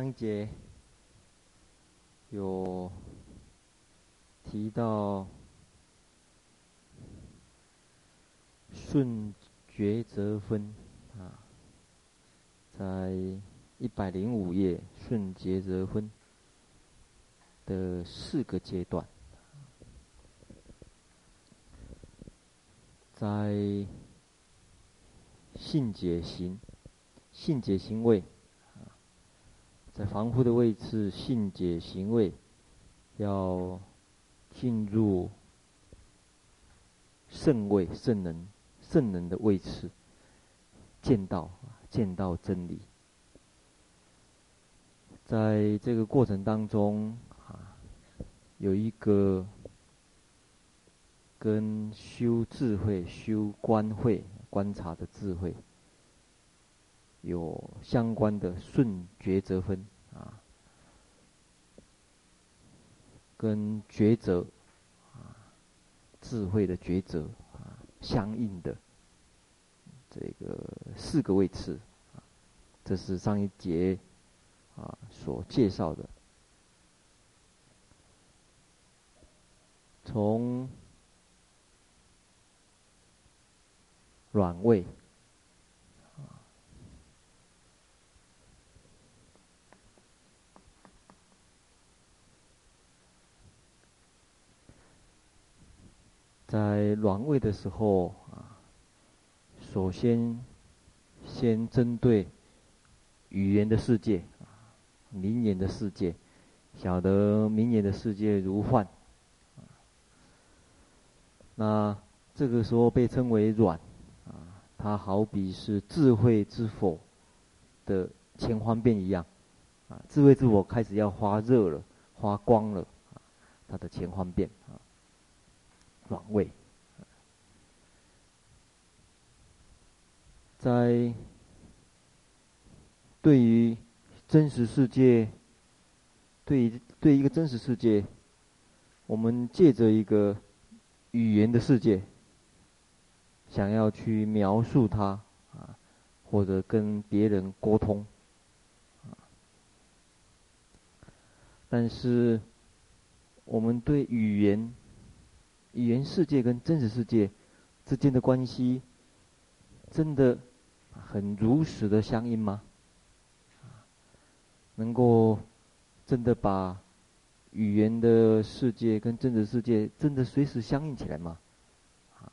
上一节有提到顺觉则分啊，在一百零五页顺觉则分的四个阶段，在信解行、信解行为。在防护的位置，信解行为要进入圣位、圣人、圣人的位置，见到见到真理。在这个过程当中，啊，有一个跟修智慧、修观慧、观察的智慧。有相关的顺抉择分啊，跟抉择啊，智慧的抉择啊相应的这个四个位次，这是上一节啊所介绍的，从软位。在软位的时候啊，首先先针对语言的世界，名言的世界，晓得名言的世界如幻。那这个时候被称为软啊，它好比是智慧之火的前方便一样啊，智慧之火开始要发热了，发光了，它的前方便啊。软位，在对于真实世界，对于对一个真实世界，我们借着一个语言的世界，想要去描述它啊，或者跟别人沟通啊，但是我们对语言。语言世界跟真实世界之间的关系，真的很如实的相应吗？能够真的把语言的世界跟真实世界真的随时相应起来吗？啊，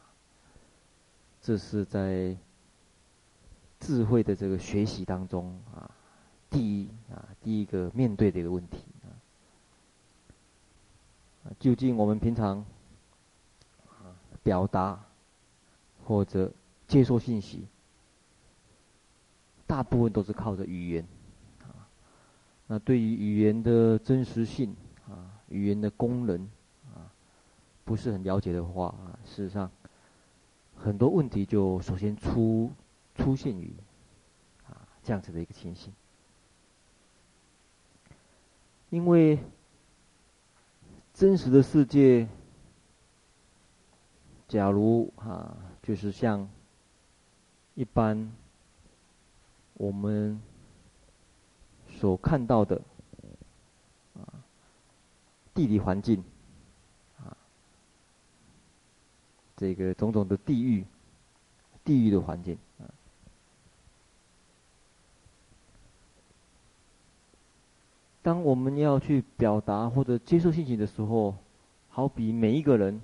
这是在智慧的这个学习当中啊，第一啊，第一个面对的一个问题啊，究竟我们平常。表达或者接收信息，大部分都是靠着语言啊。那对于语言的真实性啊，语言的功能啊，不是很了解的话啊，事实上很多问题就首先出出现于啊这样子的一个情形，因为真实的世界。假如啊，就是像一般我们所看到的啊，地理环境啊，这个种种的地域、地域的环境啊，当我们要去表达或者接受信息的时候，好比每一个人。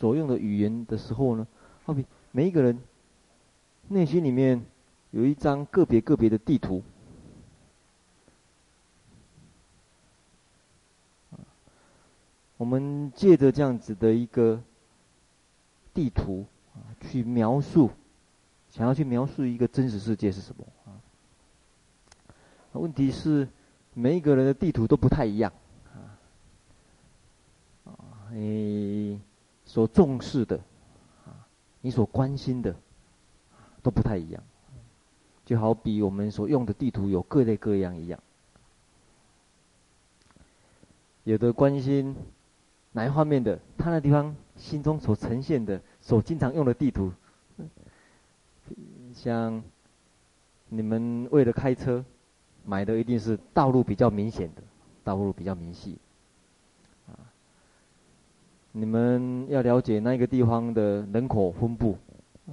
所用的语言的时候呢，好比每一个人内心里面有一张个别个别的地图，我们借着这样子的一个地图啊，去描述，想要去描述一个真实世界是什么啊？问题是每一个人的地图都不太一样啊，啊，诶。所重视的，啊，你所关心的，都不太一样，就好比我们所用的地图有各类各样一样，有的关心哪一方面的，他那地方心中所呈现的、所经常用的地图，像你们为了开车，买的一定是道路比较明显的，道路比较明细。你们要了解那个地方的人口分布，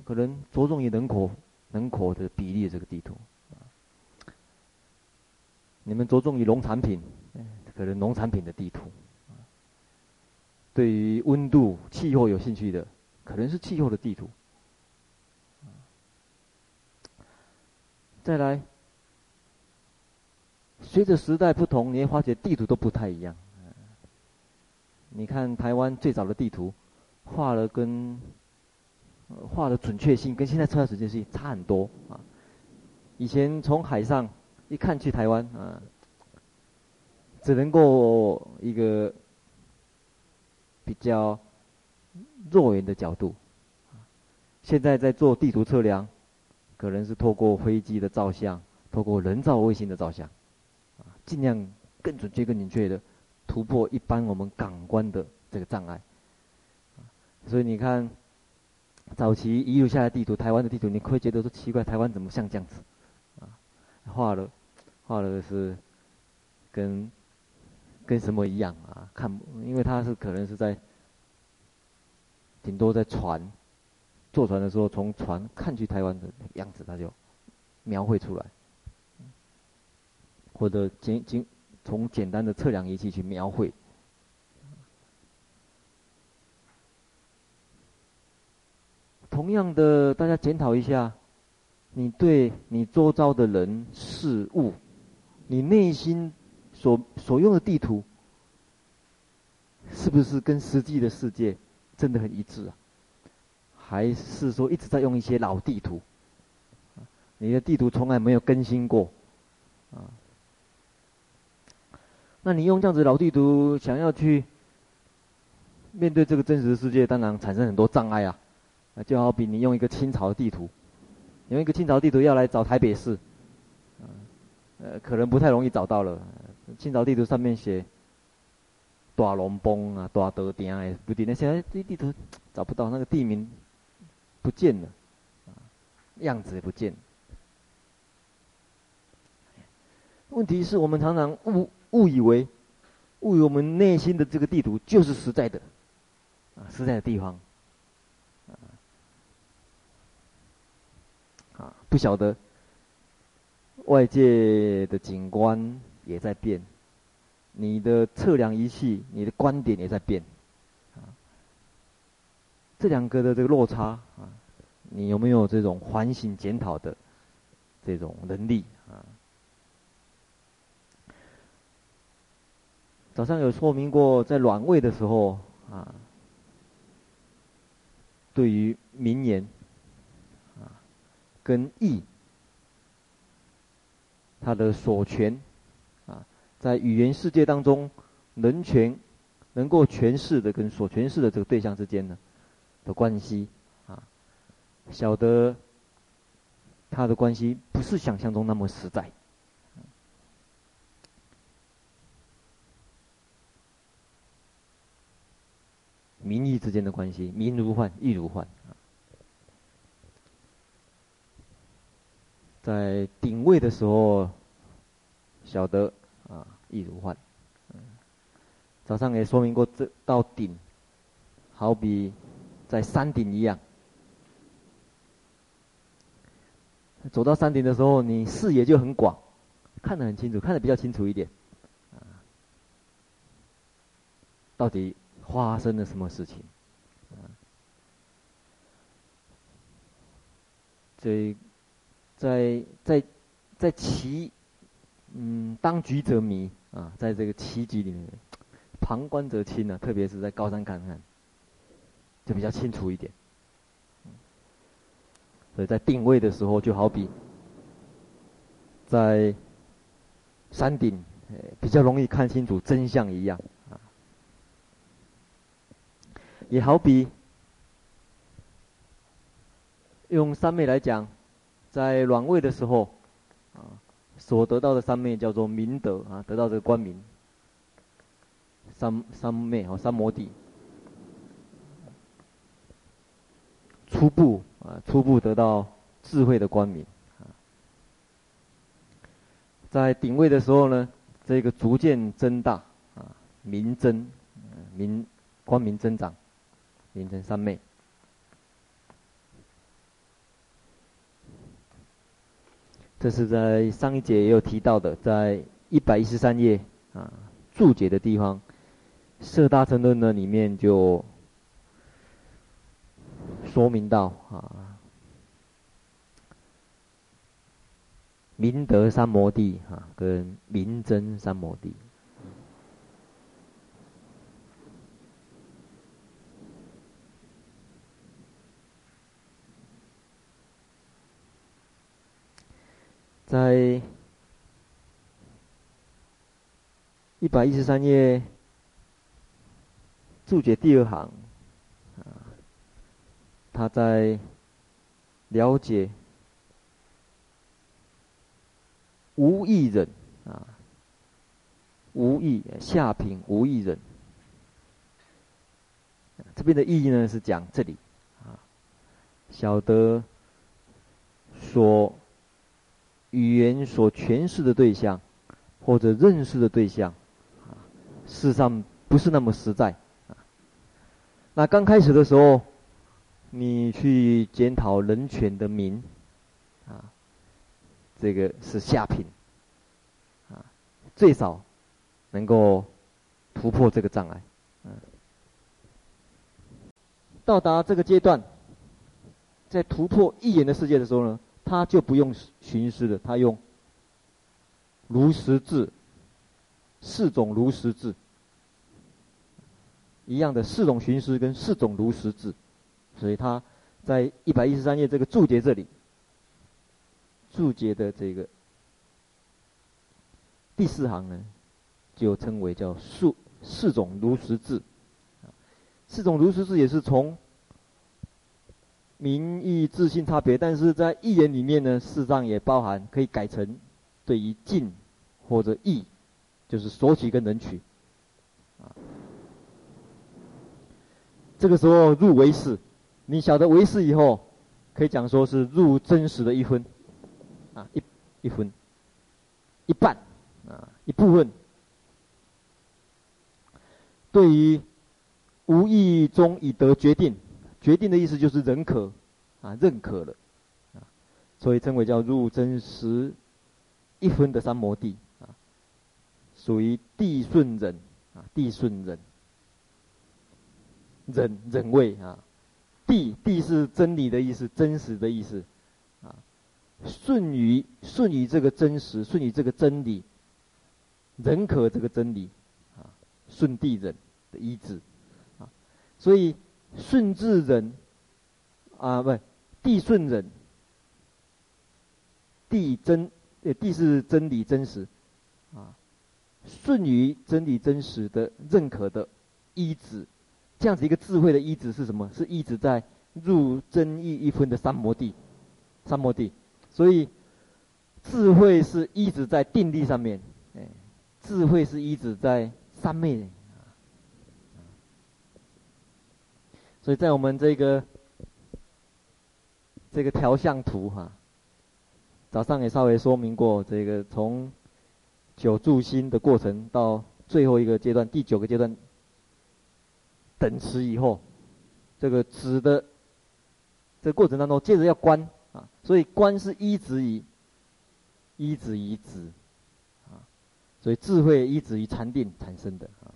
可能着重于人口人口的比例这个地图。你们着重于农产品，可能农产品的地图。对于温度、气候有兴趣的，可能是气候的地图。再来，随着时代不同，你会发觉地图都不太一样。你看台湾最早的地图，画了跟画的准确性跟现在测量准确性差很多啊。以前从海上一看去台湾啊，只能够一个。比较肉眼的角度，现在在做地图测量，可能是透过飞机的照相，透过人造卫星的照相，啊，尽量更准确、更准确的突破一般我们感官的这个障碍。所以你看，早期遗留下来地图，台湾的地图，你会觉得说奇怪，台湾怎么像这样子？啊，画了，画了是跟。跟什么一样啊？看，因为它是可能是在，顶多在船，坐船的时候从船看去台湾的样子，它就描绘出来，或者简简从简单的测量仪器去描绘。同样的，大家检讨一下，你对你周遭的人事物，你内心。所所用的地图，是不是跟实际的世界真的很一致啊？还是说一直在用一些老地图？你的地图从来没有更新过，啊？那你用这样子老地图，想要去面对这个真实的世界，当然产生很多障碍啊！就好比你用一个清朝的地图，用一个清朝地图要来找台北市，呃，可能不太容易找到了。清朝地图上面写大龙崩啊、大德鼎啊，不对，那现在这地图找不到，那个地名不见了，样子也不见。问题是我们常常误误以为，误以为我们内心的这个地图就是实在的，啊，实在的地方，啊，不晓得外界的景观。也在变，你的测量仪器，你的观点也在变，啊，这两个的这个落差啊，你有没有这种反省检讨的这种能力啊？早上有说明过，在阮位的时候啊，对于名言啊跟义，他的所诠。在语言世界当中，能诠能够诠释的跟所诠释的这个对象之间呢的关系啊，晓得他的关系不是想象中那么实在。民意之间的关系，民如幻，义如幻。在顶位的时候，晓得。啊，义如幻。早上也说明过，这到顶，好比在山顶一样。走到山顶的时候，你视野就很广，看得很清楚，看得比较清楚一点。啊，到底发生了什么事情？啊，这在在在棋。嗯，当局者迷啊，在这个棋局里面，旁观者清啊，特别是在高山看看，就比较清楚一点。所以在定位的时候，就好比在山顶，比较容易看清楚真相一样。也好比用三昧来讲，在软位的时候啊。所得到的三昧叫做明德啊，得到这个光明。三三昧哦，三摩地。初步啊，初步得到智慧的光明啊。在顶位的时候呢，这个逐渐增大啊，明增，明光明增长，明增三昧。这是在上一节也有提到的，在一百一十三页啊注解的地方，《摄大乘论》呢里面就说明到啊，明德三摩地啊跟明真三摩地。在一百一十三页注解第二行，啊，他在了解无义人啊，无义下品无义人，这边的意义呢是讲这里啊，晓得说。语言所诠释的对象，或者认识的对象，啊，事实上不是那么实在，啊。那刚开始的时候，你去检讨人权的名，啊，这个是下品，啊，最少能够突破这个障碍，嗯，到达这个阶段，在突破一言的世界的时候呢，他就不用寻思了，他用如实智，四种如实智，一样的四种寻思跟四种如实智，所以他在一百一十三页这个注解这里，注解的这个第四行呢，就称为叫四四种如实智，四种如实智也是从。名义自性差别，但是在义言里面呢，事实上也包含可以改成对于境或者义，就是索取跟能取，啊，这个时候入唯识，你晓得唯识以后，可以讲说是入真实的一分，啊一一分，一半，啊一部分，对于无意中已得决定。决定的意思就是认可，啊，认可了，啊，所以称为叫入真实一分的三摩地，啊，属于地顺忍，啊，地顺忍，忍忍位啊，地地是真理的意思，真实的意思，啊，顺于顺于这个真实，顺于这个真理，认可这个真理，啊，顺地忍的意志，啊，所以。顺智忍，啊，不，谛顺忍，谛真，呃，谛是真理真实，啊，顺于真理真实的认可的依止，这样子一个智慧的依止是什么？是一直在入真义一分的三摩地，三摩地，所以智慧是一直在定力上面，哎，智慧是一直在三昧。所以在我们这个这个调相图哈，早上也稍微说明过，这个从九住心的过程到最后一个阶段，第九个阶段等持以后，这个止的这过程当中，接着要观啊，所以观是一止于一止于止啊，所以智慧一止于禅定产生的啊。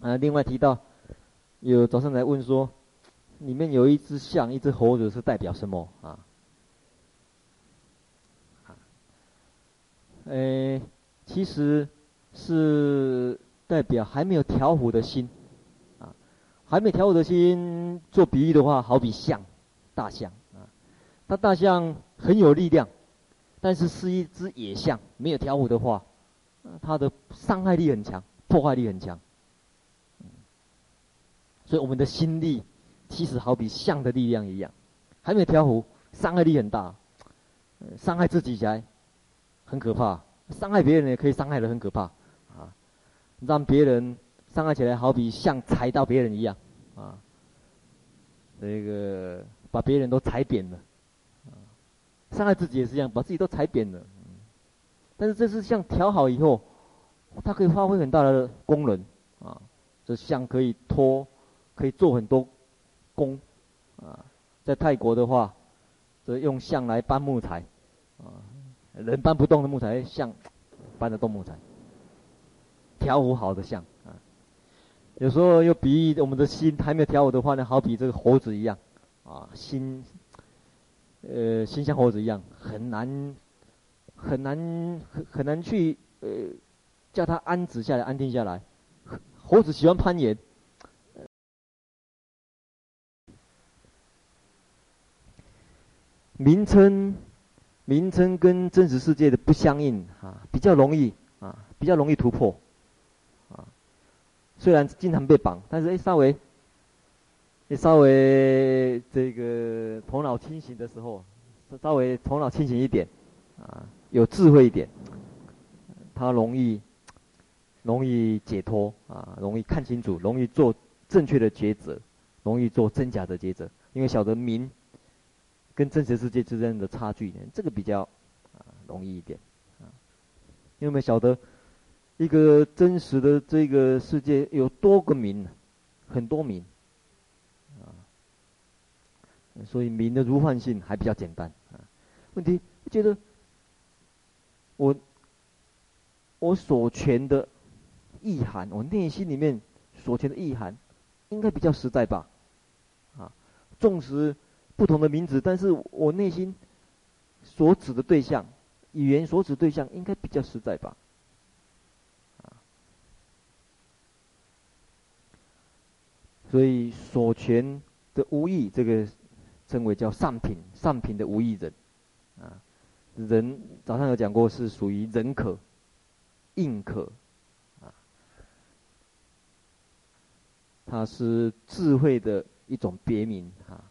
啊，另外提到。有早上来问说，里面有一只象，一只猴子是代表什么？啊？啊，诶，其实是代表还没有调虎的心，啊，还没调伏的心，做比喻的话，好比象，大象。啊，它大象很有力量，但是是一只野象，没有调虎的话，它的伤害力很强，破坏力很强。所以我们的心力，其实好比象的力量一样，还没调伏，伤害力很大，伤害自己起来很可怕，伤害别人也可以伤害得很可怕，啊，让别人伤害起来好比像踩到别人一样，啊，这个把别人都踩扁了，伤害自己也是一样，把自己都踩扁了，但是这是像调好以后，它可以发挥很大的功能啊。这像可以拖，可以做很多工啊。在泰国的话，这用象来搬木材啊，人搬不动的木材，象搬得动木材。调和好的象啊，有时候又比喻我们的心还没有调和的话呢，好比这个猴子一样啊，心，呃，心像猴子一样，很难。很难很很难去呃叫他安止下来安定下来，猴子喜欢攀岩，名称名称跟真实世界的不相应啊，比较容易啊，比较容易突破啊。虽然经常被绑，但是哎稍微，你稍微这个头脑清醒的时候，稍微头脑清醒一点啊。有智慧一点，他容易容易解脱啊，容易看清楚，容易做正确的抉择，容易做真假的抉择。因为晓得名跟真实世界之间的差距，这个比较啊容易一点啊。因为我们晓得一个真实的这个世界有多个名，很多名啊，所以名的如幻性还比较简单啊。问题我觉得。我我所诠的意涵，我内心里面所诠的意涵，应该比较实在吧？啊，纵使不同的名字，但是我内心所指的对象，语言所指对象，应该比较实在吧？啊，所以所诠的无义，这个称为叫上品，上品的无义人，啊。人早上有讲过，是属于忍可、应可，啊，它是智慧的一种别名啊。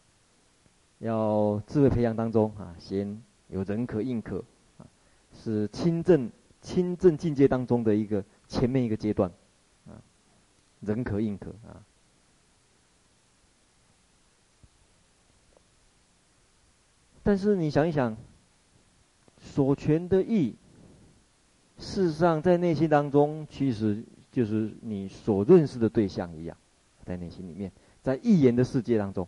要智慧培养当中啊，先有人可、应可，啊，是亲正、亲正境界当中的一个前面一个阶段，啊，人可、应可啊。但是你想一想。所诠的义，事实上在内心当中，其实就是你所认识的对象一样，在内心里面，在一言的世界当中，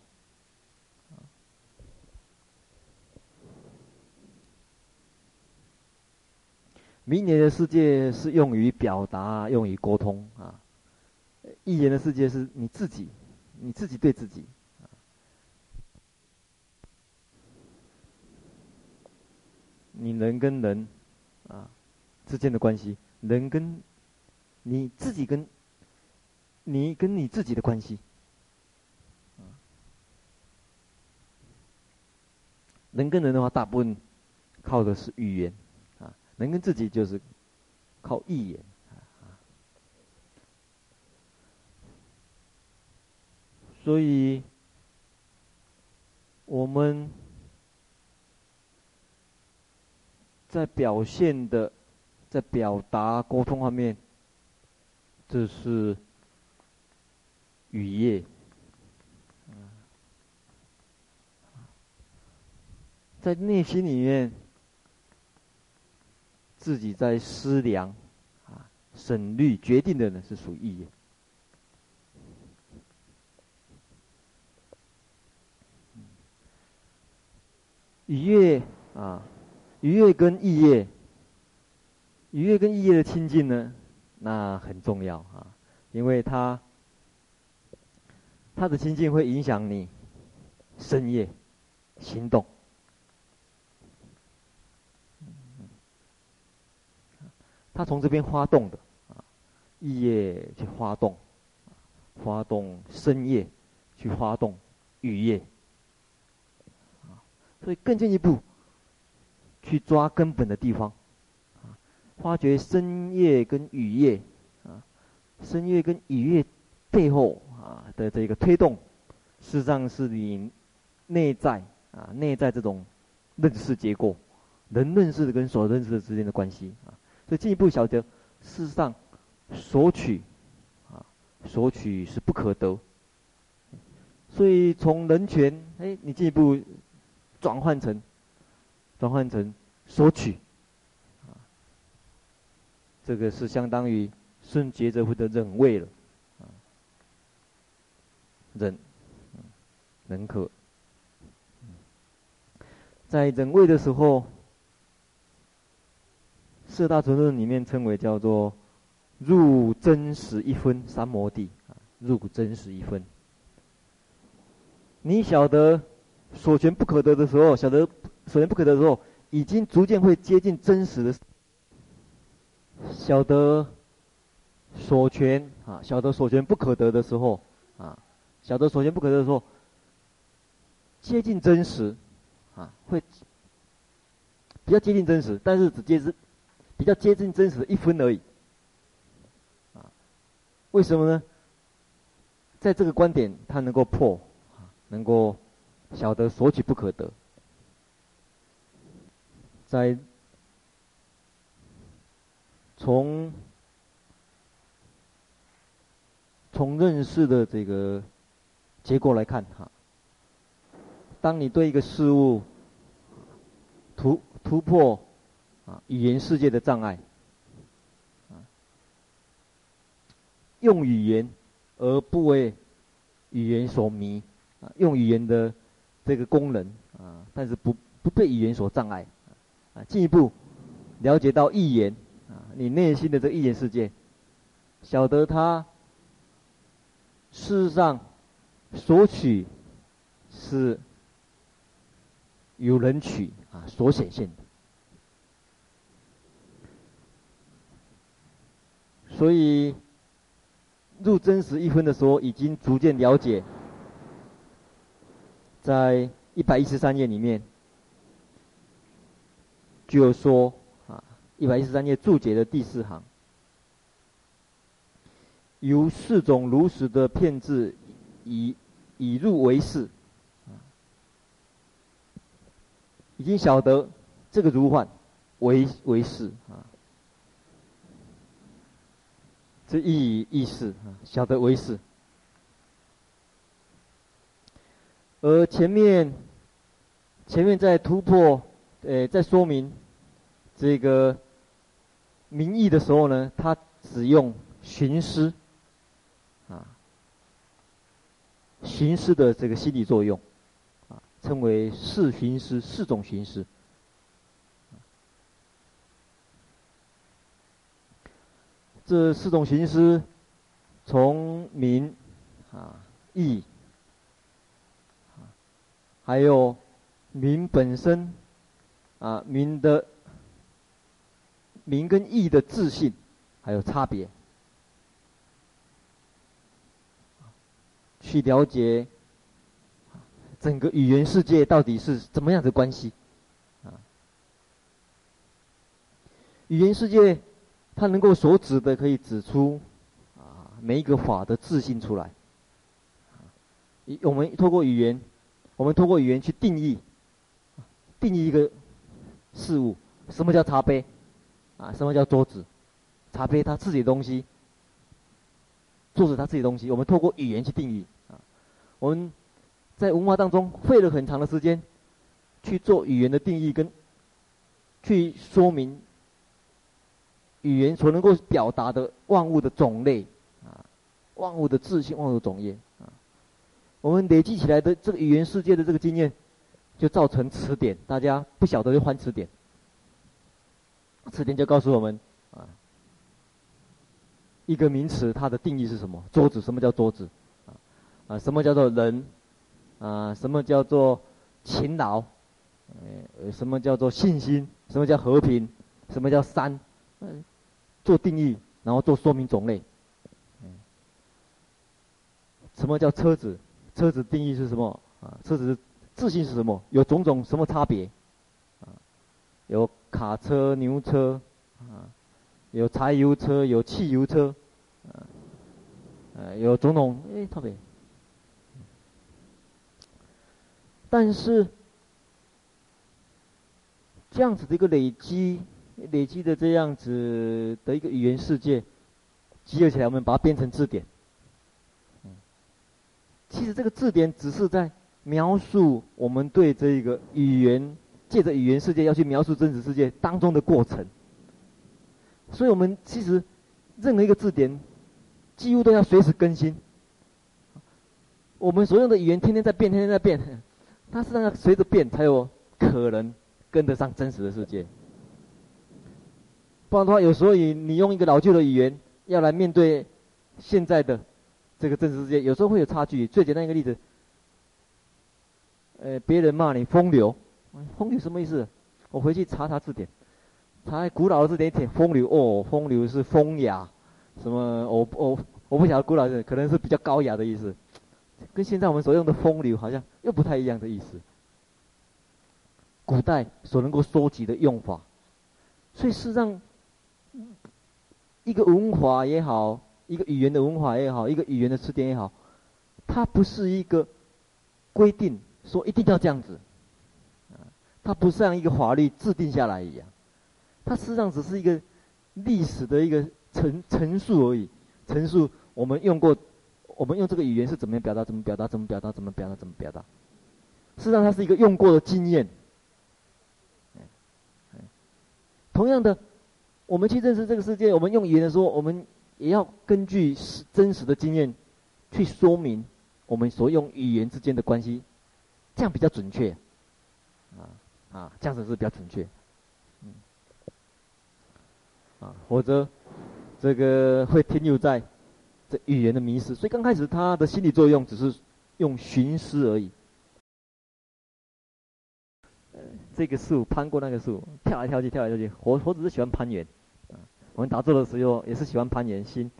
明年的世界是用于表达、用于沟通啊，一言的世界是你自己，你自己对自己。你人跟人，啊，之间的关系，人跟你自己跟，你跟你自己的关系，人跟人的话，大部分靠的是语言，能，跟自己就是靠意言，啊，所以我们。在表现的，在表达沟通方面，这是语业。在内心里面，自己在思量、啊审虑、决定的呢，是属于意业。愉悦啊。愉悦跟意业，愉悦跟意业的亲近呢，那很重要啊，因为它，它的亲近会影响你身业行动。它从这边发动的啊，意业去发动，发动深业去发动语业，所以更进一步。去抓根本的地方，啊，发掘深业跟语业，啊，深业跟语业背后啊的这个推动，事实上是你内在啊内在这种认识结构，人认识的跟所认识的之间的关系啊，所以进一步晓得，事实上索取，啊，索取是不可得，所以从人权，哎，你进一步转换成。转换成索取，啊，这个是相当于孙觉哲夫的忍位了，啊，忍，忍可，在忍位的时候，四大存论里面称为叫做入真实一分三摩地啊，入真实一分。你晓得所权不可得的时候，晓得所权不可得的时候，已经逐渐会接近真实的。晓得所权啊，晓得所权不可得的时候啊，晓得所权不可得的时候，接近真实啊，会比较接近真实，但是只接近比较接近真实的一分而已。啊，为什么呢？在这个观点，它能够破。能够晓得所取不可得，在从从认识的这个结果来看哈，当你对一个事物突突破语言世界的障碍，啊用语言而不为语言所迷。啊，用语言的这个功能啊，但是不不被语言所障碍，啊，进一步了解到意言啊，你内心的这个意言世界，晓得它事实上索取是有人取啊所显现的，所以入真实一分的时候，已经逐渐了解。在一百一十三页里面，就说啊，一百一十三页注解的第四行，由四种如实的片字，以以入为识，已经晓得这个如幻为为识啊，这意意识啊，晓得为识。而前面，前面在突破，呃，在说明这个名义的时候呢，他只用寻思，啊，寻思的这个心理作用，啊，称为四寻思，四种寻思。这四种寻思，从名，啊，义。还有名本身，啊，名的名跟义的自性，还有差别，去了解整个语言世界到底是怎么样的关系，啊，语言世界它能够所指的可以指出啊每一个法的自性出来，我们透过语言。我们通过语言去定义，定义一个事物，什么叫茶杯？啊，什么叫桌子？茶杯它自己的东西，桌子它自己的东西，我们透过语言去定义。啊，我们在文化当中费了很长的时间去做语言的定义，跟去说明语言所能够表达的万物的种类，啊，万物的自性，万物的种业啊。我们累积起来的这个语言世界的这个经验，就造成词典。大家不晓得就换词典，词典就告诉我们啊，一个名词它的定义是什么？桌子，什么叫桌子？啊啊，什么叫做人？啊，什么叫做勤劳？呃，什么叫做信心？什么叫和平？什么叫山？嗯，做定义，然后做说明种类。什么叫车子？车子定义是什么啊？车子自性是什么？有种种什么差别？啊，有卡车、牛车，啊，有柴油车、有汽油车，啊，呃，有种种哎差别。但是这样子的一个累积、累积的这样子的一个语言世界，集合起来，我们把它变成字典。其实这个字典只是在描述我们对这个语言，借着语言世界要去描述真实世界当中的过程。所以我们其实任何一个字典，几乎都要随时更新。我们所用的语言天天在变，天天在变，它是让它随着变，才有可能跟得上真实的世界。不然的话，有时候你你用一个老旧的语言，要来面对现在的这个真实世界，有时候会有差距。最简单一个例子，呃，别人骂你风流，风流什么意思？我回去查查字典，查古老的字典，写风流哦，风流是风雅，什么我我我不晓得古老的，可能是比较高雅的意思，跟现在我们所用的风流好像又不太一样的意思。古代所能够收集的用法，所以事实上。一个文化也好，一个语言的文化也好，一个语言的词典也好，它不是一个规定说一定要这样子，它不像一个法律制定下来一样，它实际上只是一个历史的一个陈陈述而已，陈述我们用过，我们用这个语言是怎么样表达，怎么表达，怎么表达，怎么表达，怎么表达，实际上它是一个用过的经验。同样的。我们去认识这个世界，我们用语言的时候，我们也要根据真实的经验去说明我们所用语言之间的关系，这样比较准确。啊啊，这样子是比较准确。嗯。啊，否则这个会停留在这语言的迷失。所以刚开始他的心理作用只是用寻思而已。这个树攀过那个树，跳来跳去，跳来跳去。猴猴子是喜欢攀岩。我们打坐的时候也是喜欢攀岩心，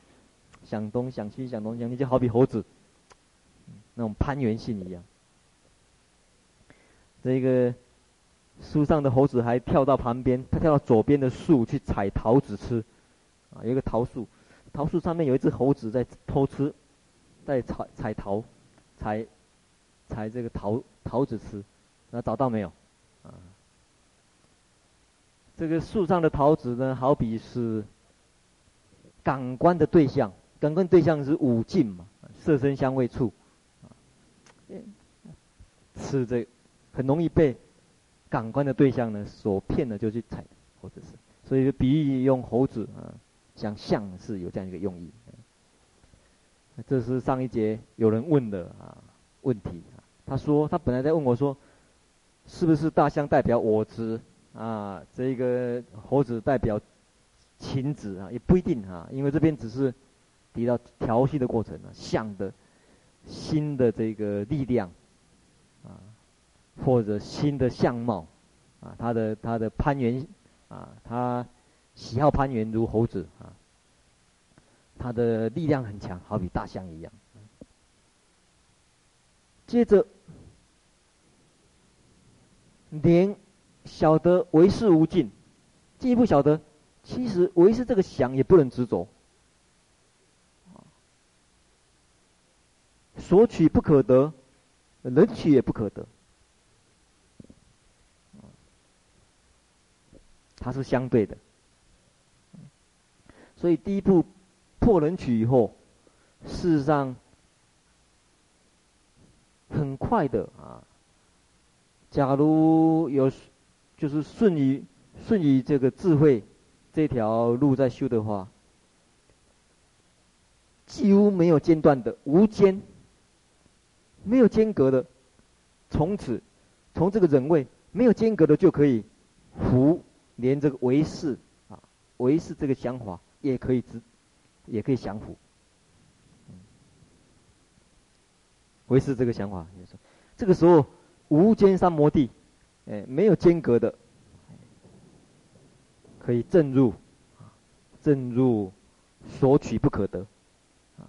想东想西想东想西，就好比猴子，那种攀岩性一样。这个书上的猴子还跳到旁边，它跳到左边的树去采桃子吃，啊，有一个桃树，桃树上面有一只猴子在偷吃，在采采桃，采采这个桃桃子吃，那找到没有？啊。这个树上的桃子呢，好比是感官的对象，感官对象是五境嘛，色声香味触，吃这很容易被感官的对象呢所骗了，就去采，或者是，所以比喻用猴子啊，像象是有这样一个用意。这是上一节有人问的啊问题，他说他本来在问我说，是不是大象代表我执？啊，这个猴子代表情子啊，也不一定啊，因为这边只是提到调息的过程啊，象的新的这个力量啊，或者新的相貌啊，他的他的攀援啊，他喜好攀援如猴子啊，他的力量很强，好比大象一样。接着连。晓得唯识无尽，进一步晓得，其实唯识这个想也不能执着，所取不可得，能取也不可得，它是相对的，所以第一步破能取以后，事实上很快的啊，假如有。就是顺于顺于这个智慧这条路在修的话，几乎没有间断的无间，没有间隔的，从此从这个忍位没有间隔的就可以伏连这个唯识啊，唯识这个想法也可以知，也可以降伏。唯识这个想法，这个时候无间三摩地。哎，没有间隔的，可以证入，证入索取不可得，啊，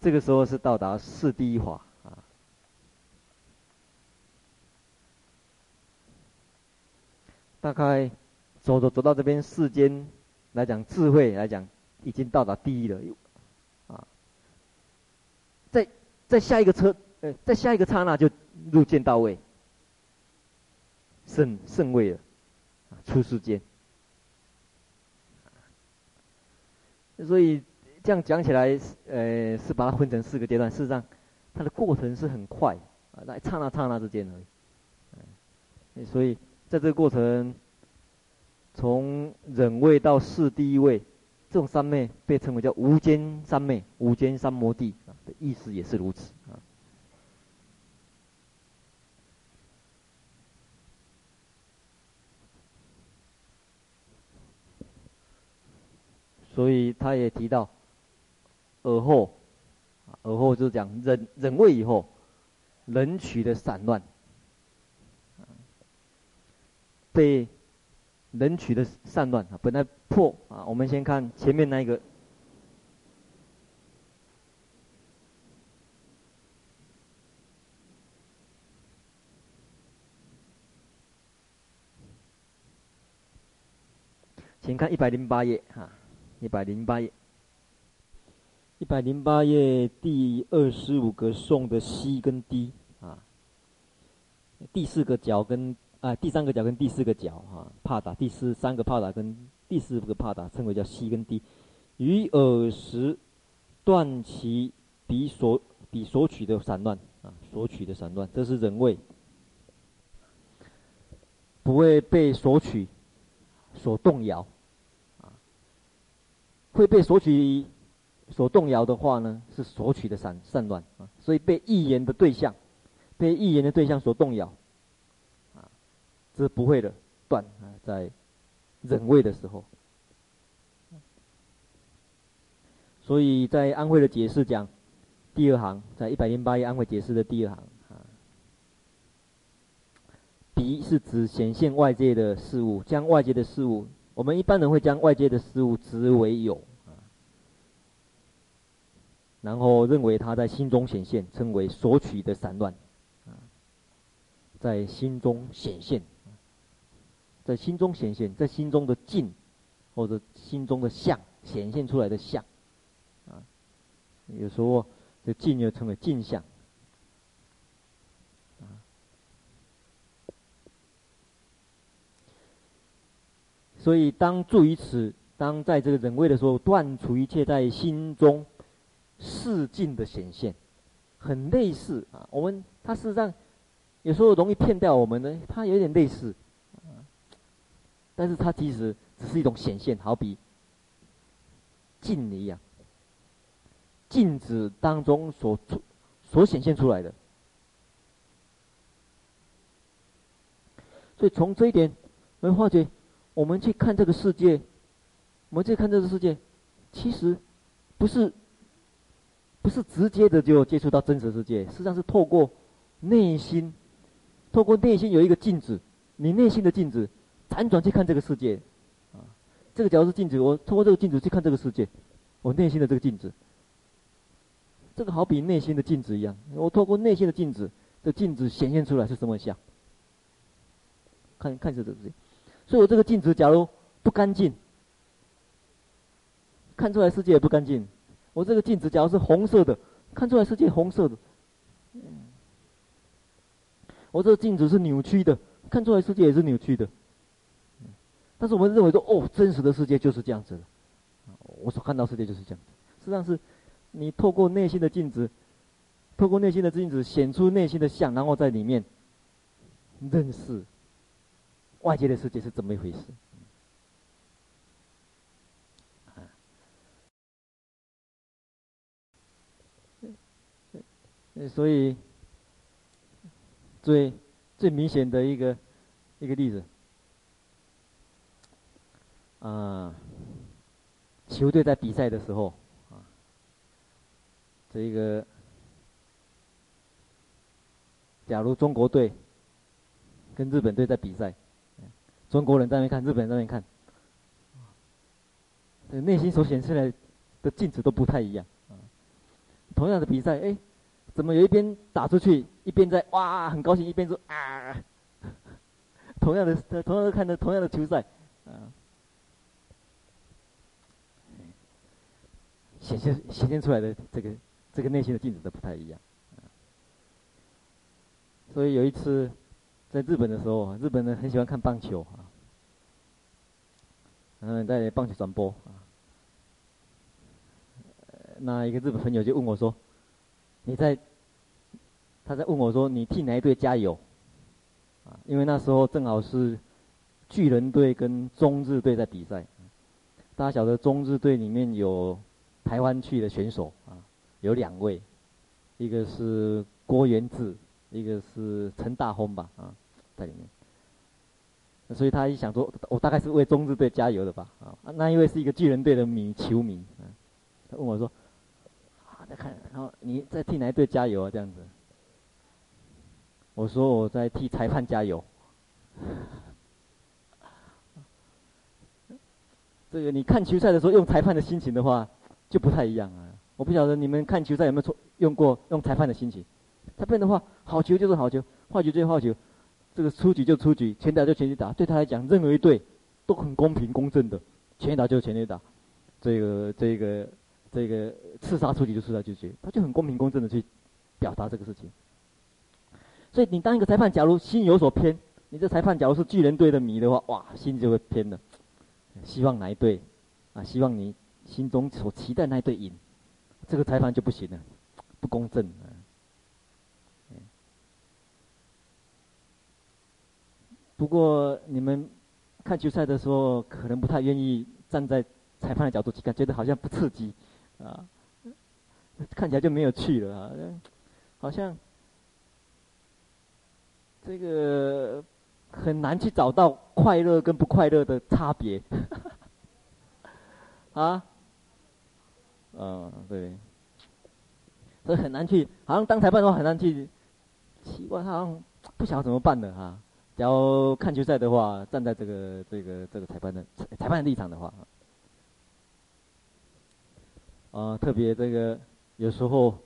这个时候是到达四第一法啊。大概走走走到这边世间来讲，智慧来讲，已经到达第一了，啊，在在下一个车，呃，在下一个刹那就入见到位。圣圣位了，出世间。所以这样讲起来，呃，是把它分成四个阶段。事实上，它的过程是很快，啊，在刹那刹那之间而已。所以在这个过程，从忍位到四第一位，这种三昧被称为叫无间三昧、无间三摩地啊的意思也是如此啊。所以他也提到，而后，而后就讲忍忍位以后，人取的散乱，被人取的散乱啊，本来破啊，我们先看前面那一个，请看一百零八页哈。一百零八页，一百零八页第二十五个送的 C 跟 D 啊，第四个角跟啊第三个角跟第四个角啊，帕达第四三个帕达跟第四个帕达称为叫 C 跟 D，，于尔时断其彼所彼所取的散乱啊，所取的散乱，这是人位，不会被索取所动摇。会被索取所动摇的话呢，是索取的散散乱啊，所以被意言的对象，被意言的对象所动摇，啊，这是不会的断啊，在忍位的时候，所以在安慧的解释讲第二行，在一百零八页安慧解释的第二行啊，彼是指显现外界的事物，将外界的事物。我们一般人会将外界的事物执为有啊，然后认为它在心中显现，称为索取的散乱啊，在心中显现，在心中显现，在心中的境或者心中的相显现出来的相啊，有时候这境又称为镜像。所以，当住于此，当在这个人位的时候，断除一切在心中事境的显现，很类似啊。我们它事实上有时候容易骗掉我们呢，它有点类似，但是它其实只是一种显现，好比镜一样，镜子当中所出所显现出来的。所以从这一点，我们发觉。我们去看这个世界，我们去看这个世界，其实不是不是直接的就接触到真实世界，实际上是透过内心，透过内心有一个镜子，你内心的镜子，辗转去看这个世界，啊，这个假如是镜子，我透过这个镜子去看这个世界，我内心的这个镜子，这个好比内心的镜子一样，我透过内心的镜子，这镜子显现出来是什么像？看看这个世界。所以我这个镜子假如不干净，看出来世界也不干净。我这个镜子假如是红色的，看出来世界红色的。我这个镜子是扭曲的，看出来世界也是扭曲的。但是我们认为说，哦，真实的世界就是这样子的。我所看到世界就是这样子。实际上是，你透过内心的镜子，透过内心的镜子显出内心的相，然后在里面认识。外界的世界是怎么一回事？所以最最明显的一个一个例子，啊，球队在比赛的时候，啊，这个假如中国队跟日本队在比赛。中国人在那边看，日本人在那边看，内心所显出来的镜子都不太一样。同样的比赛，哎，怎么有一边打出去，一边在哇很高兴，一边说啊。同样的，同样的看着同样的球赛，啊，显现显现出来的这个这个内心的镜子都不太一样。所以有一次。在日本的时候，日本人很喜欢看棒球啊，嗯，在棒球转播啊。那一个日本朋友就问我说：“你在？”他在问我说：“你替哪一队加油？”啊，因为那时候正好是巨人队跟中日队在比赛。大家晓得中日队里面有台湾去的选手啊，有两位，一个是郭元志，一个是陈大峰吧啊，在里面。所以他一想说，我大概是为中日队加油的吧啊。那一位是一个巨人队的迷球迷啊，他问我说，啊，在看，然后你在替哪一队加油啊？这样子。我说我在替裁判加油。这个你看球赛的时候用裁判的心情的话，就不太一样啊。我不晓得你们看球赛有没有错用过用裁判的心情。裁判的话，好球就是好球，坏球就是坏球，这个出局就出局，全打就全垒打。对他来讲，任何一队都很公平公正的，全垒打就全垒打，这个这个这个刺杀出局就刺杀出局，他就很公平公正的去表达这个事情。所以你当一个裁判，假如心有所偏，你这裁判假如是巨人队的迷的话，哇，心就会偏了。希望哪一队啊？希望你心中所期待那一队赢，这个裁判就不行了，不公正。不过你们看球赛的时候，可能不太愿意站在裁判的角度去看，觉得好像不刺激，啊，看起来就没有趣了啊，好像这个。很难去找到快乐跟不快乐的差别，啊，嗯，对，所以很难去，好像当裁判的话很难去，奇怪，他好像不晓得怎么办的哈。然后看球赛的话，站在这个这个这个裁判的裁判立场的话，啊，特别这个有时候，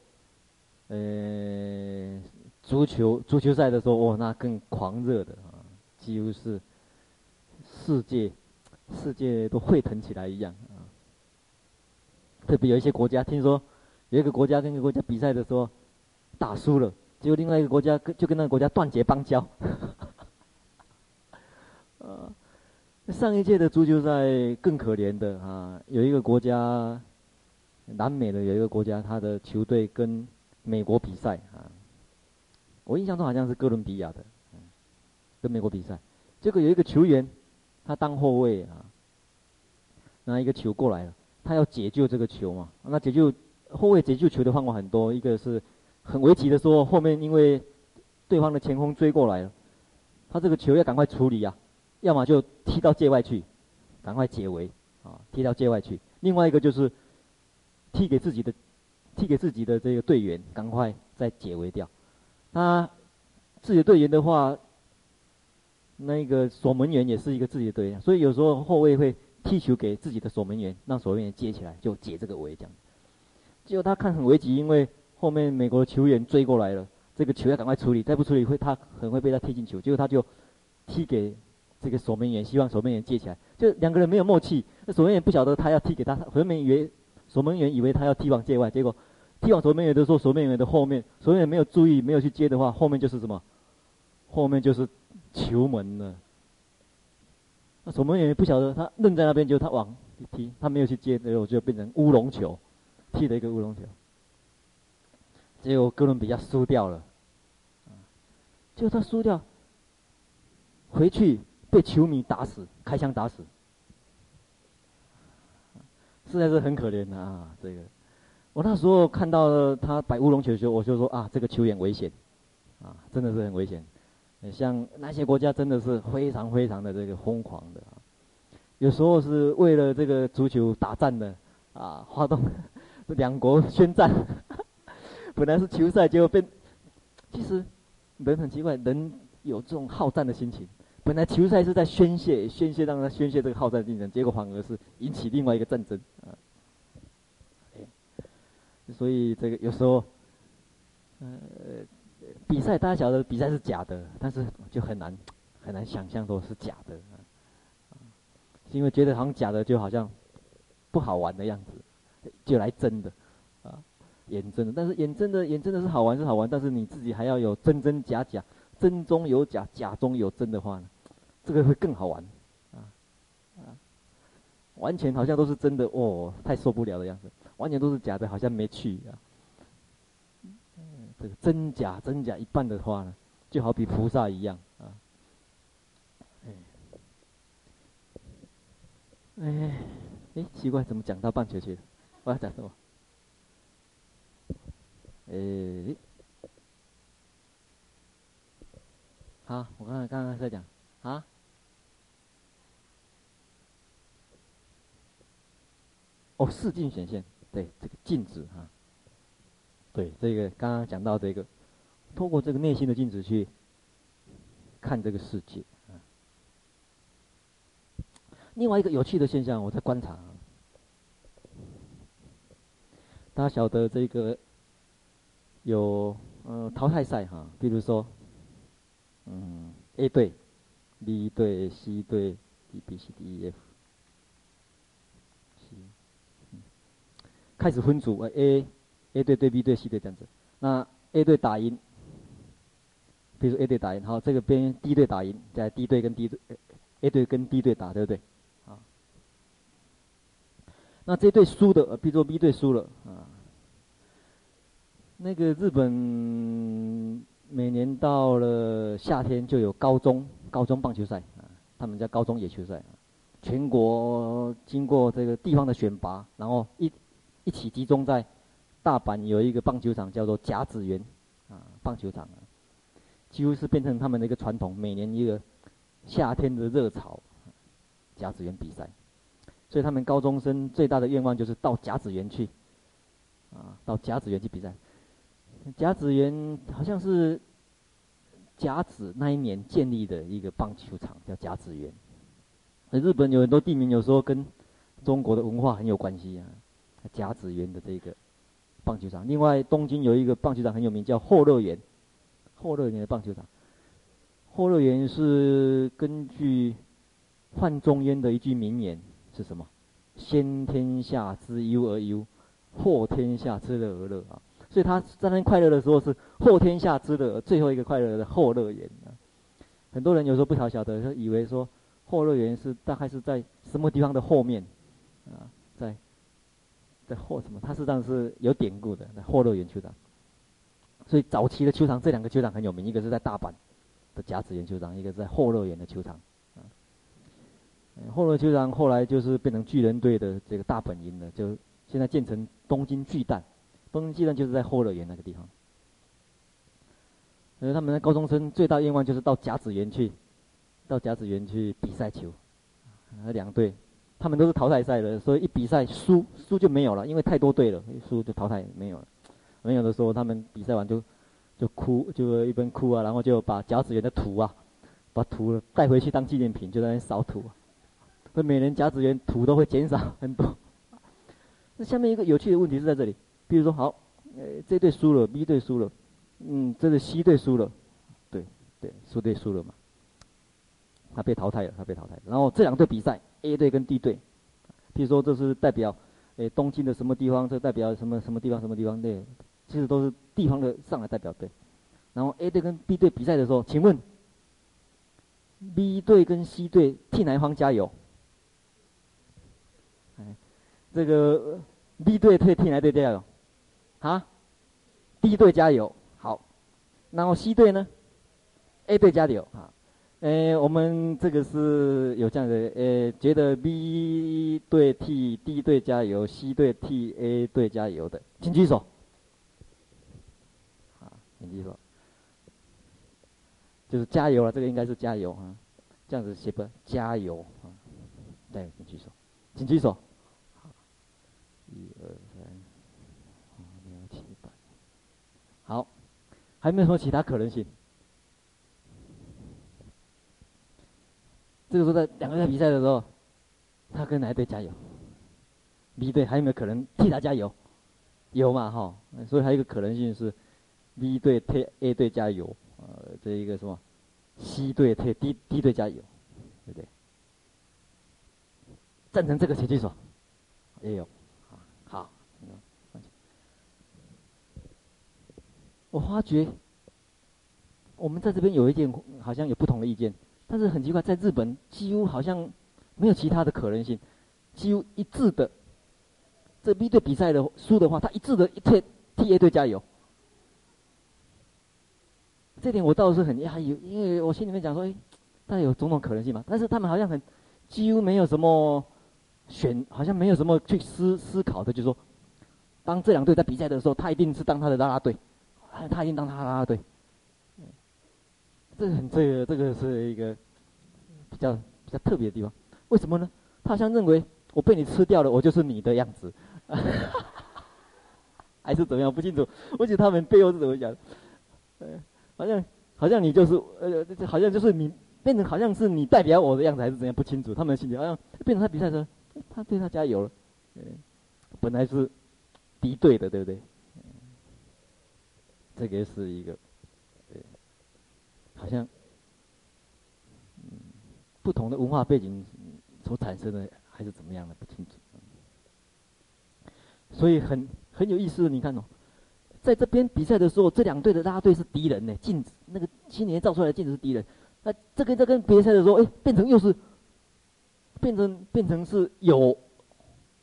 呃，足球足球赛的时候，哦，那更狂热的啊。几乎是世界，世界都沸腾起来一样啊！特别有一些国家，听说有一个国家跟一个国家比赛的时候打输了，结果另外一个国家跟就跟那个国家断绝邦交。啊，上一届的足球赛更可怜的啊，有一个国家，南美的有一个国家，他的球队跟美国比赛啊，我印象中好像是哥伦比亚的。跟美国比赛，结果有一个球员，他当后卫啊，拿一个球过来了，他要解救这个球嘛。那解救后卫解救球的方法很多，一个是很危急的时候，后面因为对方的前锋追过来了，他这个球要赶快处理呀，要么就踢到界外去，赶快解围啊，踢到界外去。另外一个就是踢给自己的，踢给自己的这个队员，赶快再解围掉。他自己的队员的话。那个守门员也是一个自己的队员，所以有时候后卫会踢球给自己的守门员，让守门员接起来就解这个围这样。结果他看很危急，因为后面美国球员追过来了，这个球要赶快处理，再不处理会他很会被他踢进球。结果他就踢给这个守门员，希望守门员接起来。就两个人没有默契，那守门员不晓得他要踢给他，守门员以为守门员以为他要踢往界外，结果踢往守门员的时候，守门员的后面守门员没有注意，没有去接的话，后面就是什么？后面就是。球门了，那守门员也不晓得，他愣在那边，就他往踢，他没有去接，最后就变成乌龙球，踢了一个乌龙球。结果哥伦比亚输掉了，结果他输掉，回去被球迷打死，开枪打死，实在是很可怜的啊！这个，我那时候看到他摆乌龙球的时候，我就说啊，这个球员危险，啊，真的是很危险。像那些国家真的是非常非常的这个疯狂的啊，有时候是为了这个足球打战的啊，发动两国宣战，本来是球赛，结果变，其实人很奇怪，人有这种好战的心情，本来球赛是在宣泄宣泄，让他宣泄这个好战精神，结果反而是引起另外一个战争啊。所以这个有时候，呃。比赛大家晓得比赛是假的，但是就很难很难想象说是假的，是因为觉得好像假的就好像不好玩的样子，就来真的啊，演真的。但是演真的演真的是好玩是好玩，但是你自己还要有真真假假，真中有假，假中有真的话呢，这个会更好玩啊啊！完全好像都是真的哦，太受不了的样子；完全都是假的，好像没趣啊。这个真假真假一半的话呢，就好比菩萨一样啊。哎，哎，哎，奇怪，怎么讲到棒球去了？我要讲什么？诶，好，我刚才刚刚在讲啊。哦，视镜显现，对，这个镜子哈、啊，对，这个刚刚讲到这个，透过这个内心的镜子去看这个世界啊。另外一个有趣的现象，我在观察，大家晓得这个有呃淘汰赛哈，比如说嗯 A 队、B 队、C 队、D、B、C、D、E、F。开始分组，A A 队对 B 队、C 队这样子。那 A 队打赢，比如说 A 队打赢，好，这个边 D 队打赢，在 D 队跟 D 队，A 队跟 D 队打，对不对？啊。那这队输的，比如说 B 队输了啊。那个日本每年到了夏天就有高中高中棒球赛啊，他们叫高中野球赛，全国经过这个地方的选拔，然后一。一起集中在大阪有一个棒球场，叫做甲子园啊，棒球场，几乎是变成他们的一个传统，每年一个夏天的热潮，甲子园比赛。所以他们高中生最大的愿望就是到甲子园去，啊，到甲子园去比赛。甲子园好像是甲子那一年建立的一个棒球场，叫甲子园。日本有很多地名，有时候跟中国的文化很有关系啊。甲子园的这个棒球场，另外东京有一个棒球场很有名，叫后乐园。后乐园的棒球场，后乐园是根据范仲淹的一句名言是什么？先天下之忧而忧，后天下之乐而乐啊！所以他在那快乐的时候是后天下之乐，最后一个快乐的后乐园啊。很多人有时候不晓晓得，就以为说后乐园是大概是在什么地方的后面啊，在。霍什么？它实际上是有典故的，在后乐园球场。所以早期的球场，这两个球场很有名，一个是在大阪的甲子园球场，一个是在后乐园的球场。啊，后乐球场后来就是变成巨人队的这个大本营了，就现在建成东京巨蛋。东京巨蛋就是在后乐园那个地方。所以他们的高中生最大愿望就是到甲子园去，到甲子园去比赛球。那两队。他们都是淘汰赛的，所以一比赛输输就没有了，因为太多队了，输就淘汰没有了。没有的时候，他们比赛完就就哭，就一边哭啊，然后就把甲子园的土啊，把土带回去当纪念品，就在那扫土。所以每年甲子园土都会减少很多。那下面一个有趣的问题是在这里，比如说好，呃，这队输了，B 队输了，嗯，这个 C 队输了，对对，输队输了嘛，他被淘汰了，他被淘汰了。然后这两队比赛。A 队跟 D 队，譬如说这是代表，诶东京的什么地方，这代表什么什么地方什么地方对，其实都是地方的上来代表队。然后 A 队跟 B 队比赛的时候，请问 B 队跟 C 队替哪一方加油？哎，这个 B 队替替哪队加油？啊？D 队加油，好。然后 C 队呢？A 队加油啊。呃，我们这个是有这样的，呃，觉得 B 队替 D 队加油，C 队替 A 队加油的，请举手。啊，请举手。就是加油了，这个应该是加油啊，这样子写不？加油啊，对，请举手，请举手。好，一二三，五六七八。好，还没有什么其他可能性？这个时候在两个人比赛的时候，他跟哪一队加油？B 队还有没有可能替他加油？有嘛哈？所以还有一个可能性是，B 队替 A 队加油，呃，这一个什么？C 队替 D D 队加油，对不对？赞成这个请举手。也有，好，我发觉我们在这边有一件好像有不同的意见。但是很奇怪，在日本几乎好像没有其他的可能性，几乎一致的。这 B 队比赛的输的话，他一致的一退替 A 队加油。这点我倒是很讶异，因为我心里面讲说，哎，大概有种种可能性嘛。但是他们好像很几乎没有什么选好像没有什么去思思考的，就是说，当这两队在比赛的时候，他一定是当他的拉拉队，他一定当他的拉拉队。这个很这个这个是一个比较比较特别的地方，为什么呢？他好像认为我被你吃掉了，我就是你的样子，还是怎么样？不清楚。我觉得他们背后是怎么讲？呃，好像好像你就是呃，好像就是你变成好像是你代表我的样子，还是怎样？不清楚。他们的心里好像变成他比赛时候。他对他加油了，嗯，本来是敌对的，对不对？这个是一个，好像，嗯，不同的文化背景所产生的，还是怎么样的，不清楚。所以很很有意思，你看哦，在这边比赛的时候，这两队的拉队是敌人呢，镜子那个青年照出来的镜子是敌人，那这个这跟别赛的时候，哎，变成又是。变成变成是有，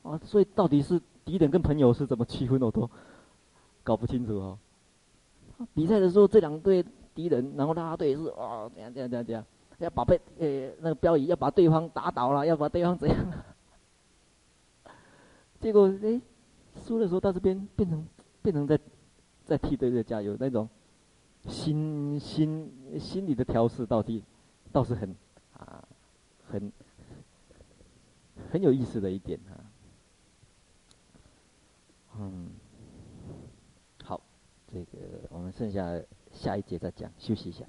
啊，所以到底是敌人跟朋友是怎么区分，我都搞不清楚、哦。比赛的时候，这两队敌人，然后啦啦队是啊，怎样怎样怎样怎样，要把被呃那个标语要把对方打倒了，要把对方怎样？结果哎，输的时候到这边变成变成在在替队队加油那种心心心理的调试，到底倒是很啊很。很有意思的一点啊，嗯，好，这个我们剩下下一节再讲，休息一下。